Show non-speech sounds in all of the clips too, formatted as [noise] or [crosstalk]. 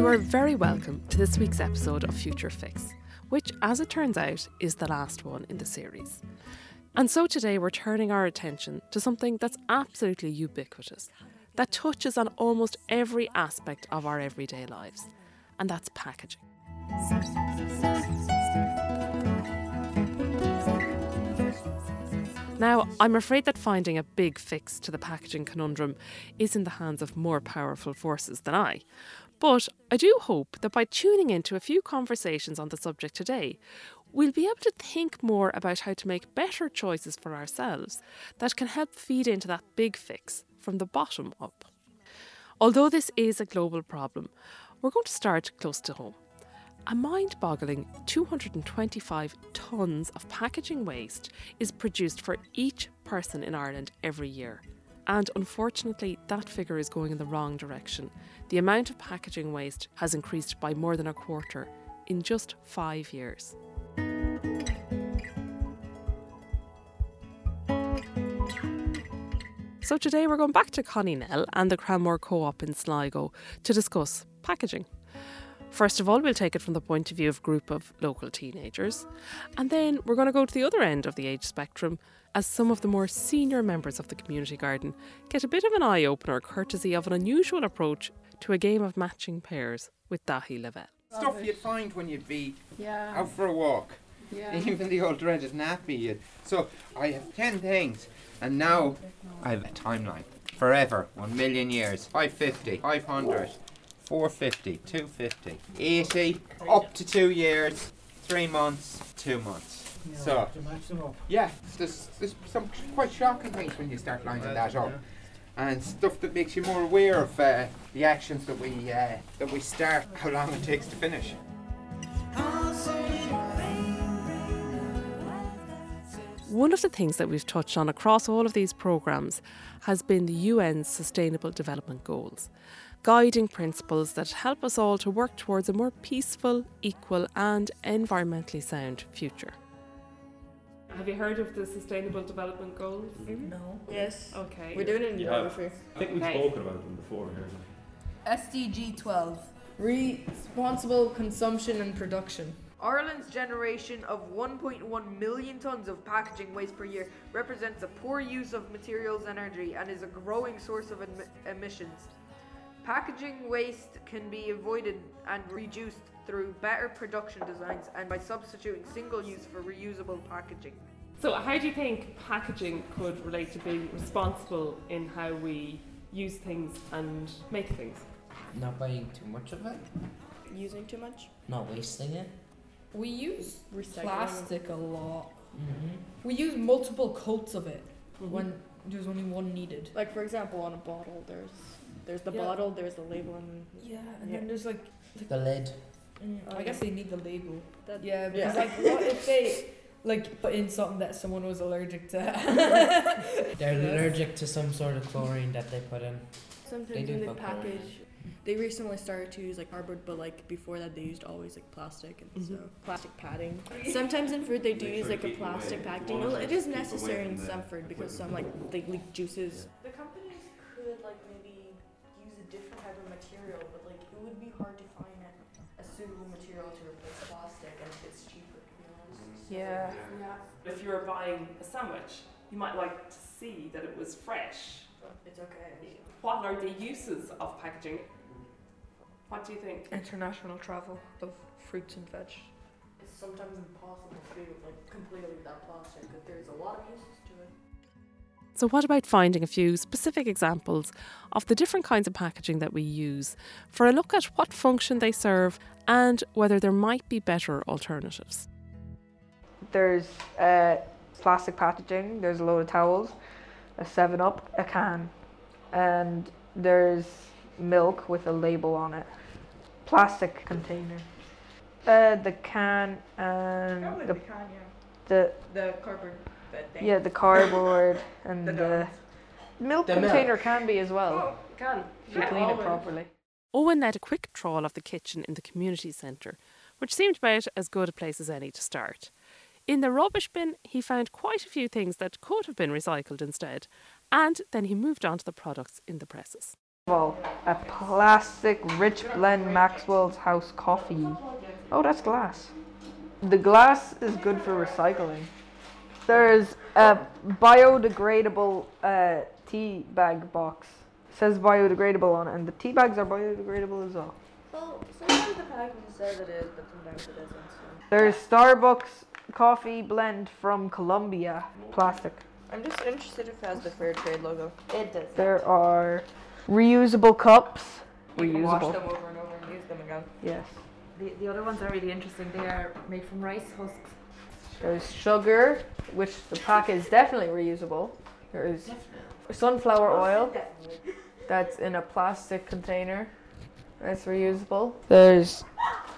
You are very welcome to this week's episode of Future Fix, which, as it turns out, is the last one in the series. And so today we're turning our attention to something that's absolutely ubiquitous, that touches on almost every aspect of our everyday lives, and that's packaging. Now, I'm afraid that finding a big fix to the packaging conundrum is in the hands of more powerful forces than I. But I do hope that by tuning into a few conversations on the subject today, we'll be able to think more about how to make better choices for ourselves that can help feed into that big fix from the bottom up. Although this is a global problem, we're going to start close to home. A mind boggling 225 tonnes of packaging waste is produced for each person in Ireland every year. And unfortunately, that figure is going in the wrong direction. The amount of packaging waste has increased by more than a quarter in just five years. So today we're going back to Connie Nell and the Cranmore Co-op in Sligo to discuss packaging. First of all, we'll take it from the point of view of a group of local teenagers, and then we're going to go to the other end of the age spectrum as some of the more senior members of the community garden get a bit of an eye opener courtesy of an unusual approach to a game of matching pairs with Dahi Lavelle. Stuff you'd find when you'd be Yeah. out for a walk. Yeah. [laughs] Even the old dreaded nappy. you'd- So I have 10 things, and now I have a timeline. Forever, 1 million years, 550, 500, 450, 250, 80, up to 2 years, 3 months, 2 months. So, yeah, there's, there's some quite shocking things when you start lining that up. And stuff that makes you more aware of uh, the actions that we uh, that we start, how long it takes to finish. One of the things that we've touched on across all of these programmes has been the UN's Sustainable Development Goals, guiding principles that help us all to work towards a more peaceful, equal, and environmentally sound future. Have you heard of the Sustainable Development Goals? Mm-hmm. No. Yes. Okay. We're doing it in You have. geography. I think we've Okay. spoken about them before here. SDG 12. Responsible consumption and production. Ireland's generation of 1.1 million tonnes of packaging waste per year represents a poor use of materials and energy and is a growing source of em- emissions. Packaging waste can be avoided and reduced through better production designs and by substituting single use for reusable packaging. So, how do you think packaging could relate to being responsible in how we use things and make things? Not buying too much of it, Using too much? not wasting it. We use Recycling. plastic a lot. Mm-hmm. We use multiple coats of it Mhm. when there's only one needed. Like for example, on a bottle, there's there's the Yeah. bottle, there's the label, and Yeah, and Yeah. then there's like, The lid. mm, Oh, I guess yeah. they need the label. that, Yeah, Yeah. because like, what if they like put in something that someone was allergic to? [laughs] They're Yeah. allergic to some sort of chlorine that they put in. Sometimes They do when they put colour package, they recently started to use like cardboard, but like before that they used always like plastic and so plastic padding. [laughs] Sometimes in fruit they do use like a plastic packaging. Well, it is necessary in some fruit because some like they leak juices. The honest. Yeah. If you're buying a sandwich, you might like to see that it was fresh. It's okay. What are the uses of packaging? What do you think? International travel of fruits and veg. It's sometimes impossible to do like completely without plastic, but there's a lot of uses to it. So, what about finding a few specific examples of the different kinds of packaging that we use for a look at what function they serve and whether there might be better alternatives? There's uh, plastic packaging, there's a load of towels, a 7 Up, a can, and there's milk with a label on it. Plastic container. Uh, the can and the, can, yeah. the The cardboard thing. yeah the cardboard [laughs] and The the, milk The milk. container can be as well. Can. If you clean it properly. Owen led a quick trawl of the kitchen in the community centre, which seemed about as good a place as any to start. In the rubbish bin, he found quite a few things that could have been recycled instead, and then he moved on to the products in the presses. all, a plastic rich blend Maxwell's House coffee. Oh, that's glass. The glass is good for recycling. There's a biodegradable uh, tea bag box. It says biodegradable on it, and the tea bags are biodegradable as well. Well, sometimes the packaging says it is, but sometimes it isn't. So. There's Starbucks coffee blend from Colombia, plastic. I'm just interested if it has the fair trade logo. It does. There are reusable cups. You can wash Reusable. them over and over and use them again. Yes. The, the other ones are really interesting. They are made from rice husks. There's sugar, which the pack is definitely reusable. There's sunflower oh, oil that's in a plastic container. That's reusable. There's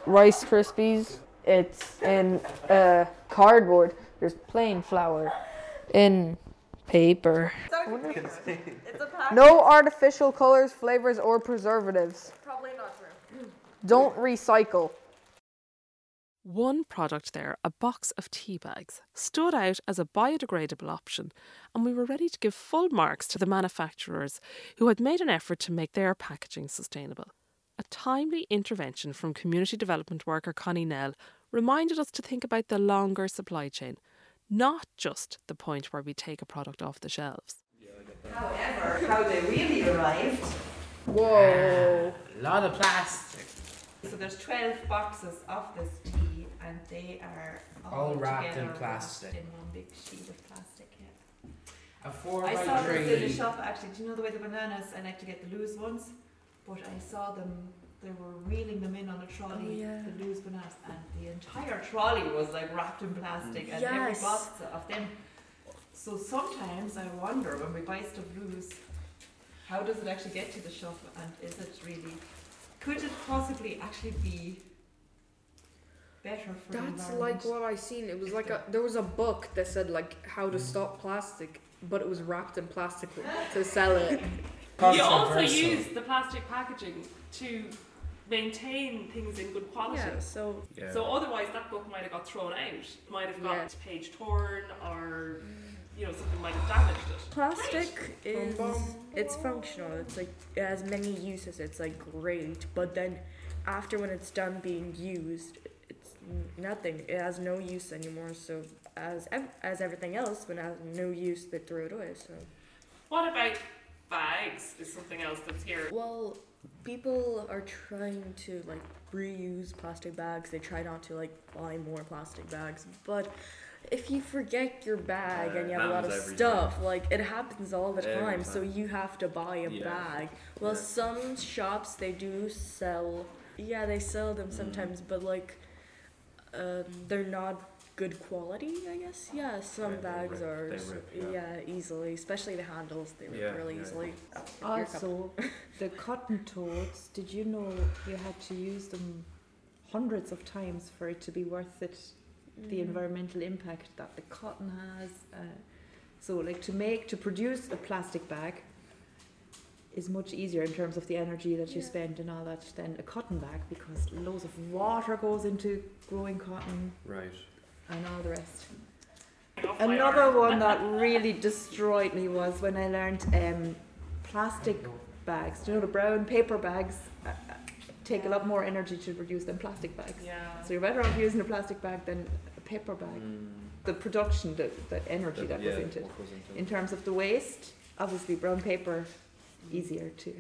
Rice Krispies. It's in uh, cardboard. There's plain flour in paper. It's a. No artificial colors, flavors, or preservatives. Probably not true. [clears throat] Don't recycle. One product there, a box of tea bags, stood out as a biodegradable option, and we were ready to give full marks to the manufacturers who had made an effort to make their packaging sustainable. A timely intervention from community development worker Connie Nell reminded us to think about the longer supply chain, not just the point where we take a product off the shelves. However, how they really arrived. Whoa. A lot of plastic. So there's 12 boxes of this tea, and they are all, All wrapped in together wrapped plastic. in one big sheet of plastic. Yeah. A four I by saw this in the shop actually. Do you know the way the bananas? I like to get the loose ones, but I saw them. They were reeling them in on a trolley, Oh, yeah. the loose bananas, and the entire trolley was like wrapped in plastic, and every box of them. So sometimes I wonder when we buy stuff loose, how does it actually get to the shop, and is it really? Could it possibly actually be better for That's like what I seen. It was like a there was a book that said like how to mm. stop plastic, but it was wrapped in plastic to sell it. [laughs] You also Controversial. use the plastic packaging to maintain things in good quality. yeah. So Yeah. So otherwise, that book might have got thrown out. Might have got Yeah. page torn, or you know something might have damaged it. plastic is it's functional. It's like it has many uses. It's like great, but then after when it's done being used, it's nothing. It has no use anymore. So as ev- as everything else, when it has no use, they throw it away. So. What about bags? Is something else that's here. Well, people are trying to like reuse plastic bags. They try not to like buy more plastic bags, but if you forget your bag Uh, and you have a lot of happens every stuff, like it happens all the Every time, so you have to buy a Yeah. bag. Well, Yeah. some shops they do sell. Yeah, they sell Mm. them sometimes, but like um, they're not good quality, I guess. Yeah, some Right, bags rip- are rip, yeah. easily, especially the handles. They rip Yeah, really yeah. easily. Your. Also, [laughs] the cotton toads, did you know you had to use them hundreds of times for it to be worth it? The Mm. environmental impact that the cotton has. Uh, so, like to make, to produce a plastic bag is much easier in terms of the energy that you Yeah. spend and all that than a cotton bag because loads of water goes into growing cotton Right. And all the rest. Another one that really destroyed me was when I learned um, plastic bags. Do you know the brown paper bags uh, uh, take a lot more energy to produce than plastic bags. Yeah. So you're better off using a plastic bag than a paper bag. Mm. The production, the, the energy that yeah, goes into it. what goes into In terms of the waste, obviously brown paper easier too.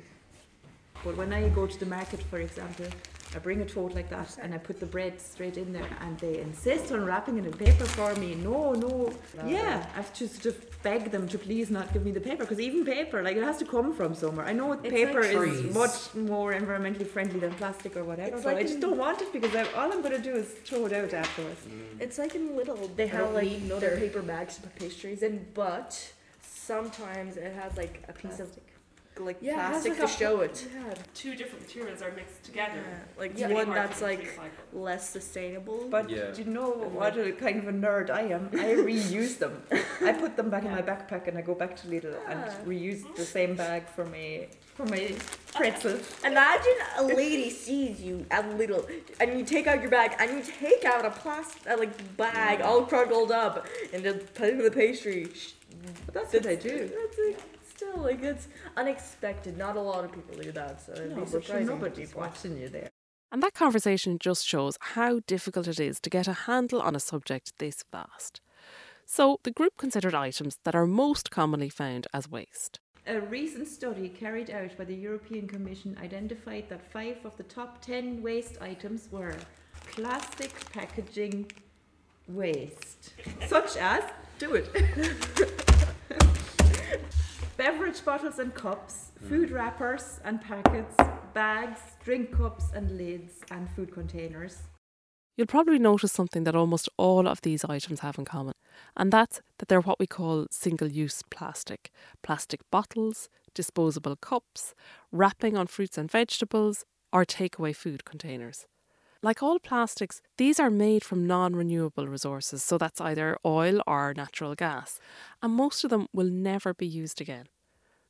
But when I go to the market, for example, I bring it forward like that and I put the bread straight in there, and they insist on wrapping it in paper for me. No, no, yeah, I have to sort of beg them to please not give me the paper because even paper, like it has to come from somewhere. I know It's paper like is much more environmentally friendly than plastic or whatever, It's but like I just don't want it because I, all I'm going to do is throw it out afterwards. Mm. It's like in little, they I have like their paper bags to put pastries in, but sometimes it has like a piece of Like yeah, it has, plastic like, to a- show it. Yeah, Two different materials are mixed together. yeah, like It's really one that's like recycle. less sustainable. But Yeah. do you know what a kind of a nerd I am? I [laughs] reuse them. I put them back in my backpack and I go back to Lidl and reuse the same bag for my for my pretzel. Imagine a lady sees you at Lidl, and you take out your bag, and you take out a plastic uh, like bag all crumpled up, and just put it in the pastry. Sh- But that's what I do. That's like still, like it's unexpected. Not a lot of people do that, so it'd No, be but sure, surprising. nobody's watching you there. And that conversation just shows how difficult it is to get a handle on a subject this vast. So the group considered items that are most commonly found as waste. A recent study carried out by the European Commission identified that five of the top 10 waste items were plastic packaging waste, such as, do it, [laughs] beverage bottles and cups, food mm. wrappers and packets, bags, drink cups and lids, and food containers. You'll probably notice something that almost all of these items have in common, and that's that they're what we call single use plastic. Plastic bottles, disposable cups, wrapping on fruits and vegetables, or takeaway food containers. Like all plastics, these are made from non renewable resources, so that's either oil or natural gas, and most of them will never be used again.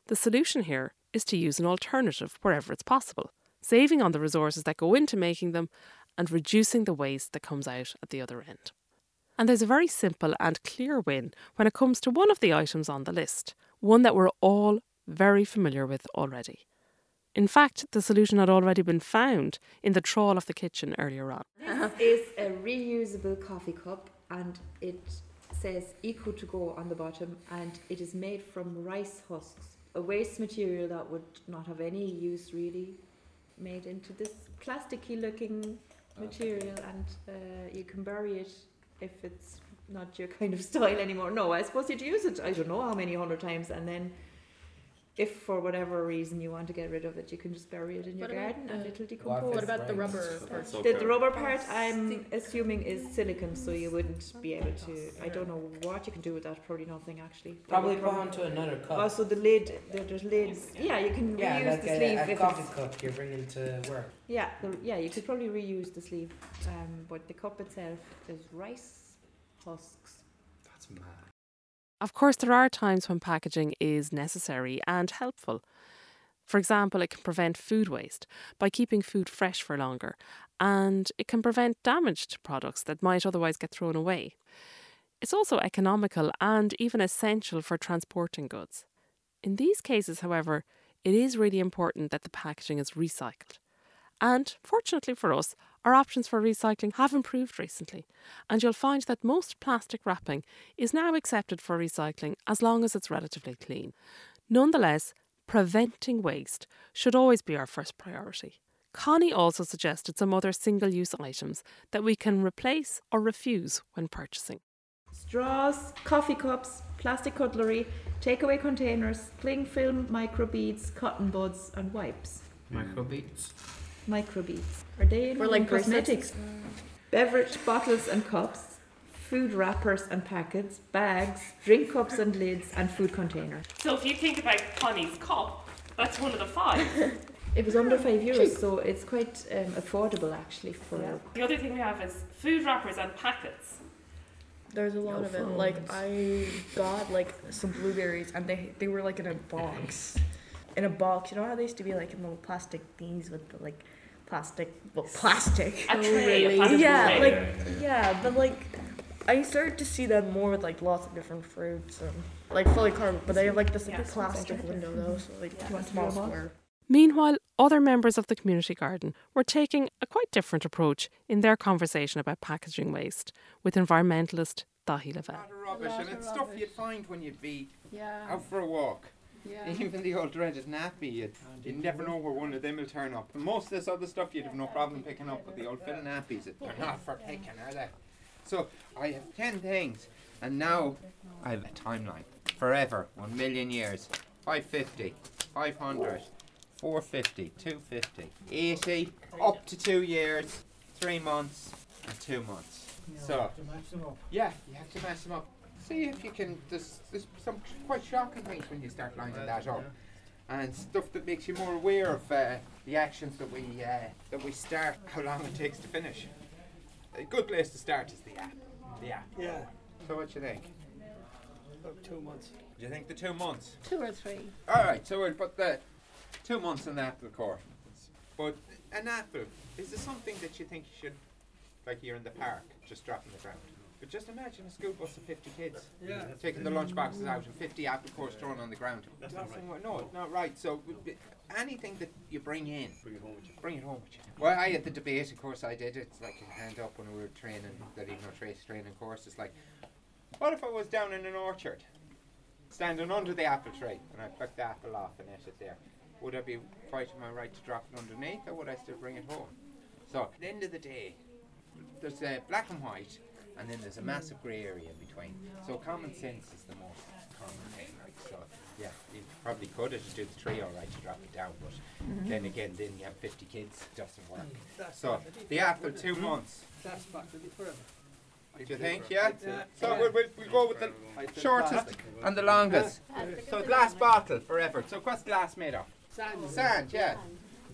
The solution here is to use an alternative wherever it's possible, saving on the resources that go into making them and reducing the waste that comes out at the other end. And there's a very simple and clear win when it comes to one of the items on the list, one that we're all very familiar with already. In fact, the solution had already been found in the trawl of the kitchen earlier on. This is a reusable coffee cup and it says eco to go on the bottom and it is made from rice husks, a waste material that would not have any use really, made into this plasticky looking material and uh, you can bury it if it's not your kind of style anymore. No, I suppose you'd use it, I don't know how many hundred times and then if for whatever reason you want to get rid of it, you can just bury it in your What garden and the- it'll decompose. if What about the rubber part? The, the rubber part, I'm assuming, is silicone, so you wouldn't be able to. I don't know what you can do with that. Probably nothing, actually. But Probably you put onto another cup. Also, the lid. There, there's lids. Yeah, you can yeah, reuse like the a, sleeve a if coffee it's. cup you're bringing to work. Yeah, the, yeah, you could probably reuse the sleeve. Um, but the cup itself is rice husks. That's mad. Of course, there are times when packaging is necessary and helpful. For example, it can prevent food waste by keeping food fresh for longer, and it can prevent damage to products that might otherwise get thrown away. It's also economical and even essential for transporting goods. In these cases, however, it is really important that the packaging is recycled. And fortunately for us, our options for recycling have improved recently, and you'll find that most plastic wrapping is now accepted for recycling as long as it's relatively clean. Nonetheless, preventing waste should always be our first priority. Connie also suggested some other single use items that we can replace or refuse when purchasing. Straws, coffee cups, plastic cutlery, takeaway containers, cling film, microbeads, cotton buds, and wipes. Microbeads. Microbeads. Are they in Or like cosmetics? Beverage bottles and cups, food wrappers and packets, bags, drink cups and lids, and food containers. So if you think about Connie's cup, that's one of the five. [laughs] It was under five euros, so it's quite um, affordable actually for. Yeah. the other thing we have is food wrappers and packets. There's a lot No of it. Like I got like some blueberries and they they were like in a box. In a box. You know how they used to be like in little plastic things with the like plastic well plastic. A tray, a yeah, tray. like yeah, but like I started to see that more with like lots of different fruits and like fully carved, but they have like this like Yeah. plastic window though, so like Yeah. a small square. Meanwhile, other members of the community garden were taking a quite different approach in their conversation about packaging waste with environmentalist Dahi A Lavelle. lot of rubbish, and it's stuff you'd find when you'd be Yeah. out for a walk. Even the old dreaded nappy, you'd, ah, you never know where one of them will turn up. Most of this other stuff you'd have no problem picking up, but the old fill nappies, they're not for picking, are they? So I have 10 things, and now I have a timeline. Forever, 1 million years, 550, 500, 450, 250, 80, up to 2 years, 3 months, and 2 months. So, yeah, you have to match them up. See if you can. There's, there's some quite shocking things when you start lining that up, and stuff that makes you more aware of uh, the actions that we uh, that we start, how long it takes to finish. A good place to start is the app. The app. Yeah, So what you think? about two months. Do you think the two months? Two or three. All right. So we'll put the two months in the apple core. But an apple is there something that you think you should, like you're in the park, just dropping the ground? But just imagine a school bus of 50 kids Yeah. taking the lunch boxes out and 50 apple cores thrown on the ground. That's not right. No, it's not right. So anything that you bring in, Bring it home with you. bring it home with you. Well, I had the debate, of course, I did. It's like a hand up when we were training, that even trace training course. It's like, what if I was down in an orchard, standing under the apple tree, and I plucked the apple off and ate it there? Would I be fighting my right to drop it underneath, or would I still bring it home? So, at the end of the day, there's uh, black and white, and then there's a massive grey area in between. So, common sense is the most common thing. Like, so, yeah, you probably could if you do the tree all right to drop it down, but then again, then you have 50 kids, it doesn't work. Mm, that's So, back to the apple, two months. That's back to the forever. Do you think? Yeah? Yeah. So we'll, we'll, we'll go with the shortest and the longest. So glass bottle forever. So what's glass made of? Sand. Sand, yeah.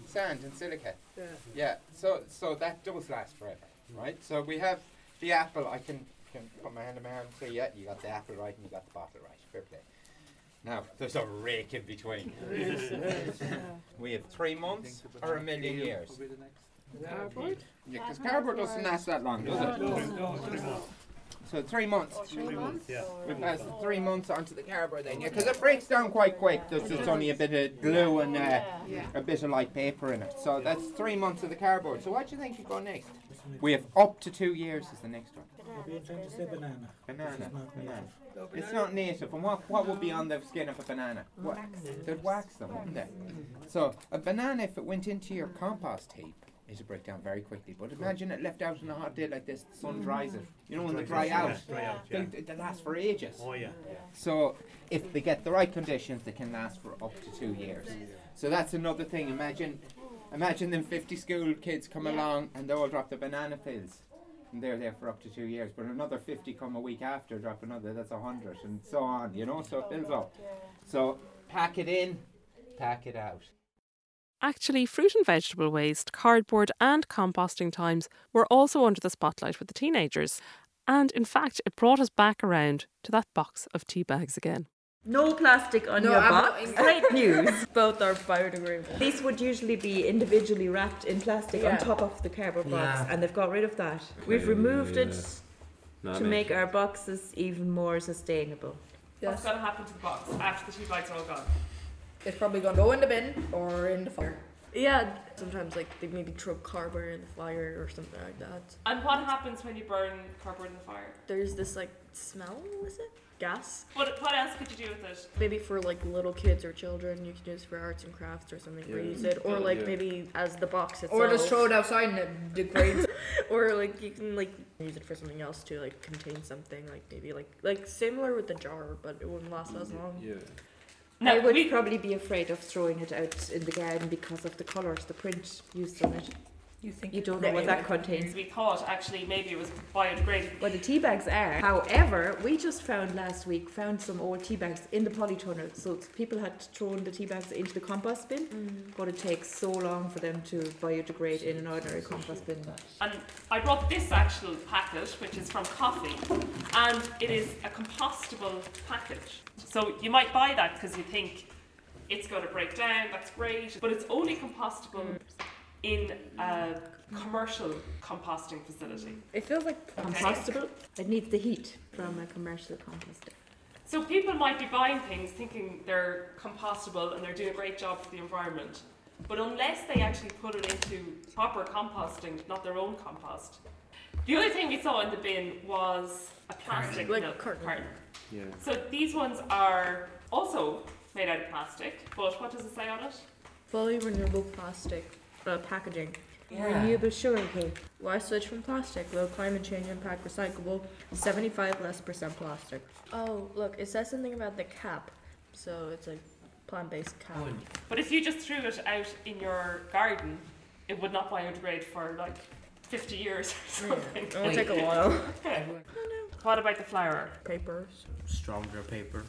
Sand and silica. Yeah. Yeah. So so that does last forever, right? So we have the apple. I can can put my hand in my hand and say, yeah, you got the apple right and you got the bottle right. Fair play. Now there's a rake in between. [laughs] We have three months or a million years. Will be the next. Cardboard? Yeah, because cardboard doesn't last that long, does it? No, no, three months. So three months. Three months? Yeah. We pass the three months onto the cardboard then, yeah, because it breaks down quite quick. There's just only a bit of glue and uh, a bit of light paper in it. So that's three months of the cardboard. So what do you think should go next? We have up to two years is the next one. banana. Banana. Banana. It's not native. And what, what would be on the skin of a banana? What? They'd wax them, wouldn't they? So a banana, if it went into your compost heap, it'd break down very quickly. But imagine it left out on a hot day like this, the sun dries it. You know when they dry out, Dry out, they, yeah. they last for ages. Oh, yeah. So if they get the right conditions, they can last for up to two years. So that's another thing. Imagine, imagine them 50 school kids come along and they all drop the banana pills. And they're there for up to two years. But another 50 come a week after, drop another, that's a 100 and so on, you know, so it builds up. So pack it in, pack it out. Actually, fruit and vegetable waste, cardboard, and composting times were also under the spotlight with the teenagers. And in fact, it brought us back around to that box of tea bags again. No plastic on No, your I'm box. not- Great news. [laughs] Both are biodegradable. These would usually be individually wrapped in plastic Yeah. on top of the cardboard box, Yeah. and they've got rid of that. We've removed it No, to make our boxes even more sustainable. What's going to happen to the box after the tea bags are all gone? It's probably gonna go in the bin or in the fire. Yeah, sometimes like they maybe throw cardboard in the fire or something like that. And what happens when you burn cardboard in the fire? There's this like smell, is it? Gas? What, what else could you do with it? Maybe for like little kids or children, you can use for arts and crafts or something. Yeah. Reuse it, or Yeah. like Yeah. maybe as the box itself. Or just throw it outside and it degrades. [laughs] or like you can like use it for something else to like contain something like maybe like like similar with the jar, but it wouldn't last as mm-hmm. long. Yeah. No, I would we- probably be afraid of throwing it out in the garden because of the colours, the print used on it. You think You don't know what that contains. we thought actually maybe it was biodegradable. What the tea bags are. However, we just found last week found some old tea bags in the polytunnel. So people had thrown the tea bags into the compost bin, mm. but it takes so long for them to biodegrade in an ordinary compost bin. And I brought this actual packet, which is from Coffee, and it is a compostable package. So you might buy that because you think it's going to break down, that's great, but it's only compostable in a commercial composting facility. It feels like Compostable. It needs the heat from a commercial composter. So people might be buying things thinking they're compostable and they're doing a great job for the environment. But unless they actually put it into proper composting, not their own compost. The other thing we saw in the bin was a plastic Like milk carton. carton. Yeah. So these ones are also made out of plastic, but what does it say on it? fully renewable plastic uh, packaging. Yeah. Renewable sugar cane. Why switch from plastic? Low climate change impact recyclable, 75 less percent plastic. Oh, look, it says something about the cap. So it's a plant based cap. But if you just threw it out in your garden, it would not biodegrade for like 50 years or something. It will take a while. [laughs] What about the flower? Papers. Stronger paper.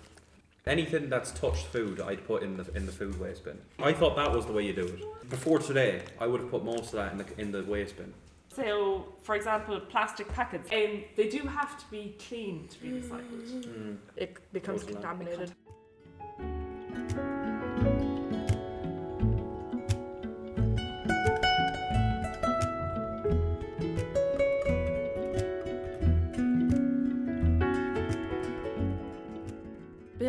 Anything that's touched food, I'd put in the in the food waste bin. I thought that was the way you do it. Before today, I would have put most of that in the in the waste bin. So, for example, plastic packets, um, they do have to be clean to be recycled. It becomes Goes down. contaminated.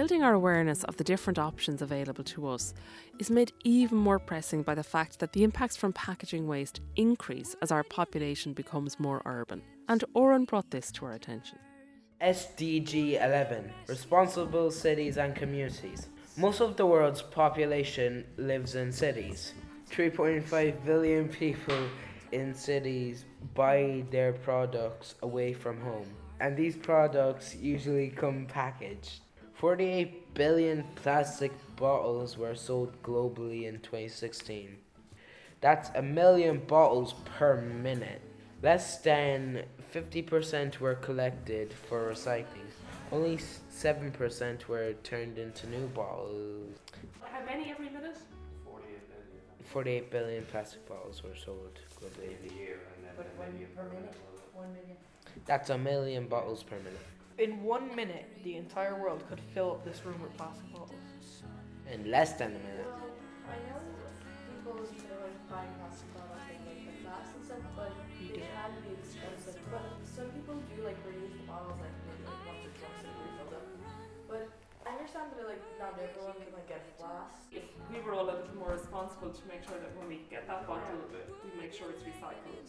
Building our awareness of the different options available to us is made even more pressing by the fact that the impacts from packaging waste increase as our population becomes more urban. And Oren brought this to our attention. SDG 11 Responsible Cities and Communities. Most of the world's population lives in cities. 3.5 billion people in cities buy their products away from home, and these products usually come packaged. 48 billion plastic bottles were sold globally in 2016. That's a million bottles per minute. Less than 50% were collected for recycling. Only 7% were turned into new bottles. How many every minute? 48 billion plastic bottles were sold globally. a year. But one per minute, one million. That's a million bottles per minute. In one minute, the entire world could fill up this room with plastic bottles. In less than a minute. Well, I know people that are like buying plastic bottles and like the glass and stuff, but it can be expensive. But some people do like reuse the bottles like maybe like once or twice and refill them. But I understand that like not everyone can like get a flask. If we were all a little more responsible to make sure that when we get that bottle, we make sure it's recycled.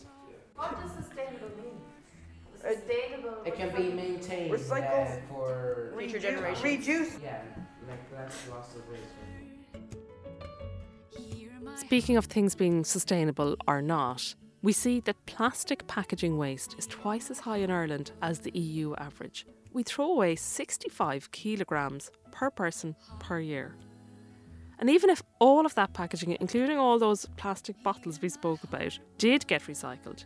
What does sustainable mean? Sustainable. It can be maintained Recycle. uh, for. Future Reju- generations. Rejuice. Yeah, like less loss of waste. Speaking of things being sustainable or not, we see that plastic packaging waste is twice as high in Ireland as the EU average. We throw away 65 kilograms per person per year. And even if all of that packaging, including all those plastic bottles we spoke about, did get recycled,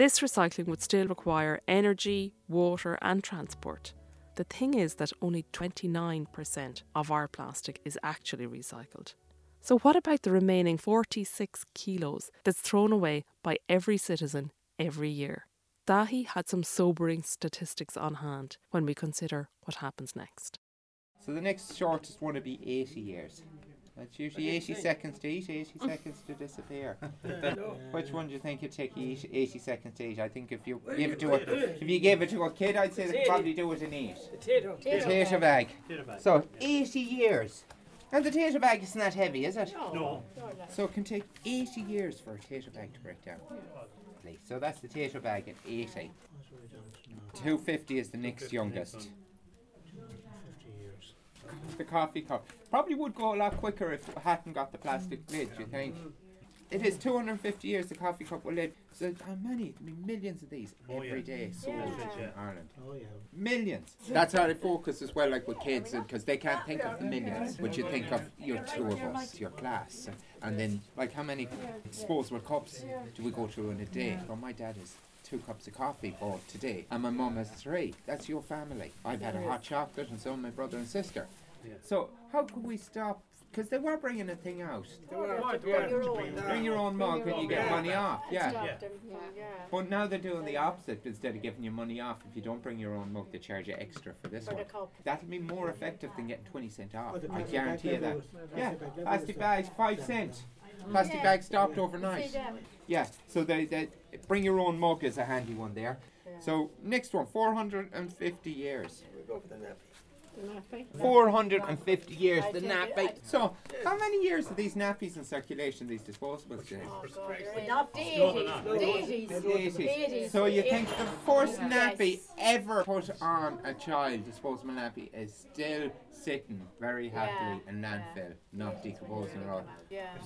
this recycling would still require energy, water, and transport. The thing is that only 29% of our plastic is actually recycled. So, what about the remaining 46 kilos that's thrown away by every citizen every year? Dahi had some sobering statistics on hand when we consider what happens next. So the next shortest one would be 80 years. That's usually 80 seconds to eat, 80 seconds to disappear. [laughs] [laughs] Which one do you think it'd take eat 80 seconds to eat? I think if you give it to a if you gave it to a kid, I'd say they'd probably do it in eight. Potato. Potato bag. Potato bag. So 80 years. And the tater bag isn't that heavy, is it? No. So it can take 80 years for a tater bag to break down. So that's the tater bag at 80. 250 is the next youngest. The coffee cup probably would go a lot quicker if it hadn't got the plastic lid. You think? It is 250 years the coffee cup will live. So how many? I mean, millions of these Oh, every yeah. day sold Yeah. in Ireland. Oh yeah. Millions. That's how they focus as well, like with kids, because they can't think of the millions, but you think of your two of us, your class, and then like how many disposable cups do we go through in a day? Well, my dad has two cups of coffee bought today, and my mum has three. That's your family. I've had a hot chocolate, and so my brother and sister. So how could we stop? Because they were bringing a thing out. Bring your own mug and you get money off. Yeah. But now they're doing the opposite. Instead of giving you money off, if you don't bring your own mug, they charge you extra for this For one. That'll be more effective than getting 20 cent off. I guarantee you that. Yeah, plastic bag level bags, 5 cent. Plastic Yeah. bags stopped overnight. Yeah, so they, they bring your own mug is a handy one there. So next one, 450 years. We go for the nappy. 450 years, the nappy. So, how many years are these nappies in circulation, these disposables, James? Oh, not deities. Deities. 80s. So you think the first nappy ever put on a child, disposable nappy, is still sitting very happily in landfill, not decomposing at all.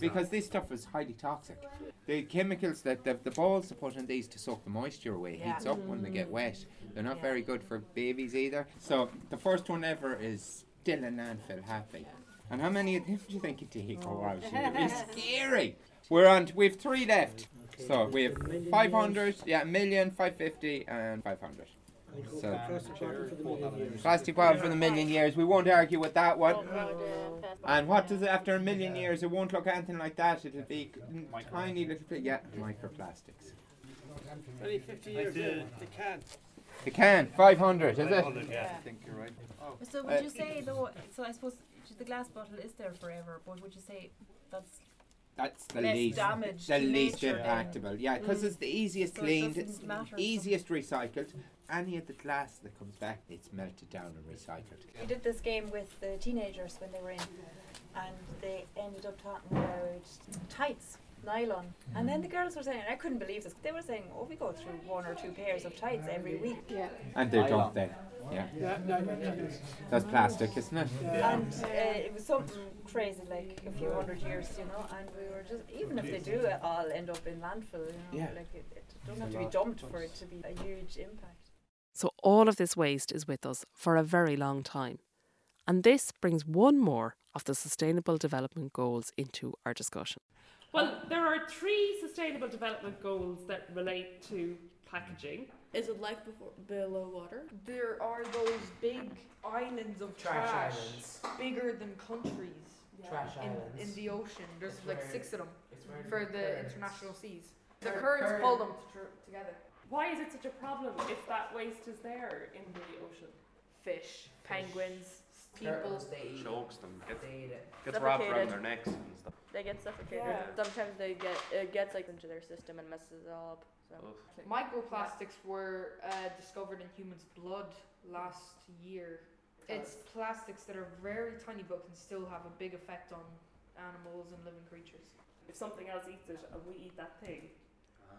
Because this stuff is highly toxic. The chemicals that the, the balls to put in these to soak the moisture away Yeah. heats up when they get wet. They're not very good for babies either. So the first one ever is still in landfill happy. And how many of them do you think it take? Oh wow, it's [laughs] scary. We're on. We have three left. So we have 500, yeah, a million, 550, and 500. So- plastic bottle for the million years. Plastic bottle for the million years. We won't argue with that one. God, And what does it after a million years? It won't look anything like that. It'll be tiny little, bit- yeah, microplastics. Only 50 years. They can. The can, 500, is it? Yeah. I think you're right. So would you say though? So I suppose the glass bottle is there forever, but would you say that's That's the Less least, damage the least impactable. Yeah, because Mm. it's the easiest So cleaned, doesn't it's the matter so easiest recycled. Any of the glass that comes back, it's melted down and recycled. We did this game with the teenagers when they were in, and they ended up talking about tights, nylon. And then the girls were saying, and I couldn't believe this, they were saying, oh, we go through one or two pairs of tights every week. Yeah. And they're dumped then. Yeah. That's plastic, isn't it? And uh, it was something crazy, like a few hundred years, you know, and we were just, even if they do it all end up in landfill, you know, Yeah. like it, it doesn't have to be dumped for it to be a huge impact. So all of this waste is with us for a very long time. And this brings one more of the Sustainable Development Goals into our discussion. Well, there are three Sustainable Development Goals that relate to packaging. Is it life before below water? There are those big islands of Trash trash, islands. bigger than countries. Trash in, islands. in the ocean. There's It's like where- six of them it's where for the the currents- international seas. The Cur- currents pull them tr- together. Why is it such a problem if that waste is there in the ocean? Fish, penguins, people. Turtles, they eat Chokes them. Gets, They gets wrapped around their necks and stuff. They get suffocated. Yeah. Sometimes they get it gets like into their system and messes it all up. So Microplastics were uh, discovered in humans' blood last year. It's plastics that are very tiny but can still have a big effect on animals and living creatures. If something else eats it and we eat that thing,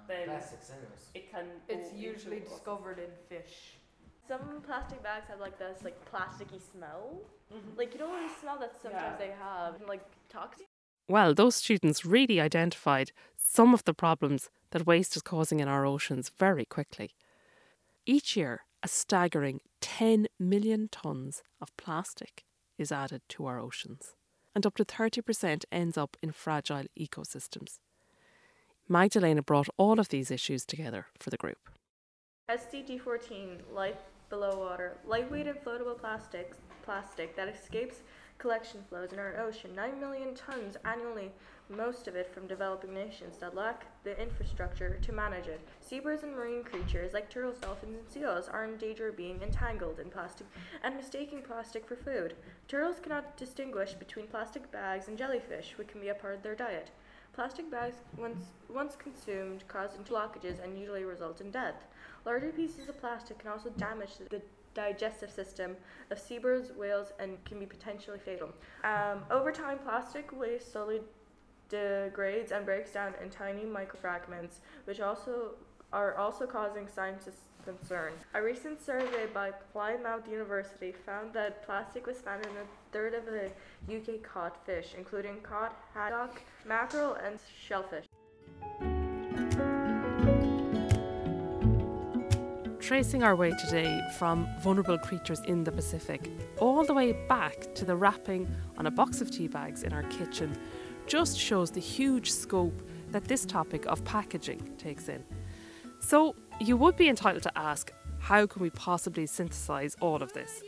then Plastics in it. it can. It's usually into us. discovered in fish. Some plastic bags have like this like plasticky smell. Mhm. Like you know the smell that sometimes Yeah. they have like toxic. Well, those students really identified some of the problems that waste is causing in our oceans very quickly. Each year, a staggering 10 million tonnes of plastic is added to our oceans, and up to 30% ends up in fragile ecosystems. Magdalena brought all of these issues together for the group. SDG 14, life below water, lightweight and floatable plastics, plastic that escapes collection flows in our ocean, 9 million tons annually, most of it from developing nations that lack the infrastructure to manage it. Seabirds and marine creatures like turtles, dolphins, and seals are in danger of being entangled in plastic and mistaking plastic for food. Turtles cannot distinguish between plastic bags and jellyfish, which can be a part of their diet. Plastic bags, once, once consumed, cause blockages and usually result in death. Larger pieces of plastic can also damage the digestive system of seabirds, whales, and can be potentially fatal. Um, over time, plastic waste slowly degrades and breaks down in tiny microfragments, which also are also causing scientists concern. A recent survey by Plymouth University found that plastic was found in a third of the UK caught fish, including cod, haddock, mackerel, and shellfish. Tracing our way today from vulnerable creatures in the Pacific all the way back to the wrapping on a box of tea bags in our kitchen just shows the huge scope that this topic of packaging takes in. So, you would be entitled to ask how can we possibly synthesize all of this?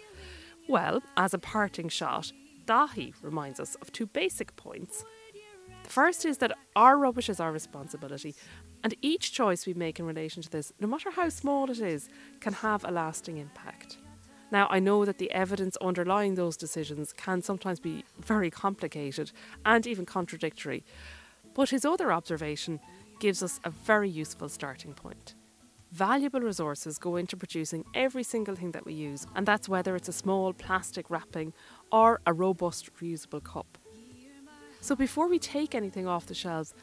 Well, as a parting shot, Dahi reminds us of two basic points. The first is that our rubbish is our responsibility, and each choice we make in relation to this, no matter how small it is, can have a lasting impact. Now, I know that the evidence underlying those decisions can sometimes be very complicated and even contradictory, but his other observation gives us a very useful starting point. Valuable resources go into producing every single thing that we use, and that's whether it's a small plastic wrapping or a robust reusable cup. So before we take anything off the shelves,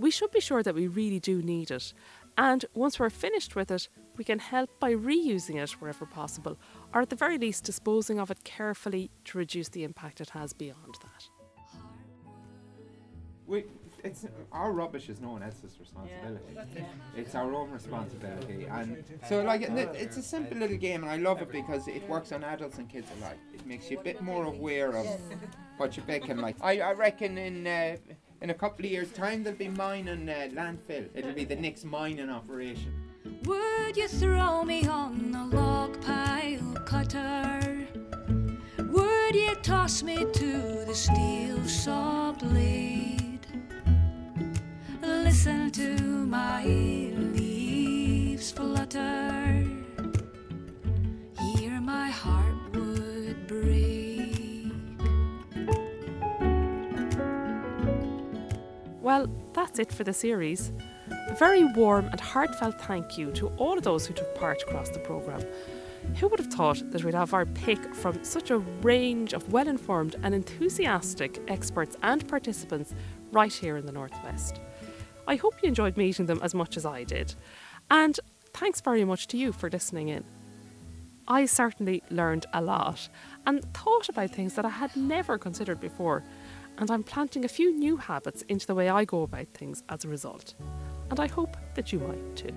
we should be sure that we really do need it. And once we're finished with it, we can help by reusing it wherever possible, or at the very least, disposing of it carefully to reduce the impact it has beyond that. We, it's our rubbish is no one else's responsibility. Yeah. It's our own responsibility, and so like it's a simple little game, and I love it because it works on adults and kids alike. It makes you a bit more aware of what you're picking. Like I, I reckon in uh, in a couple of years' time there'll be mining uh, landfill. It'll be the next mining operation. Would you throw me on a log pile cutter? Would you toss me to the steel saw blade? Listen to my Well, that's it for the series. A very warm and heartfelt thank you to all of those who took part across the programme. Who would have thought that we'd have our pick from such a range of well informed and enthusiastic experts and participants right here in the Northwest? I hope you enjoyed meeting them as much as I did. And thanks very much to you for listening in. I certainly learned a lot and thought about things that I had never considered before, and I'm planting a few new habits into the way I go about things as a result. And I hope that you might too.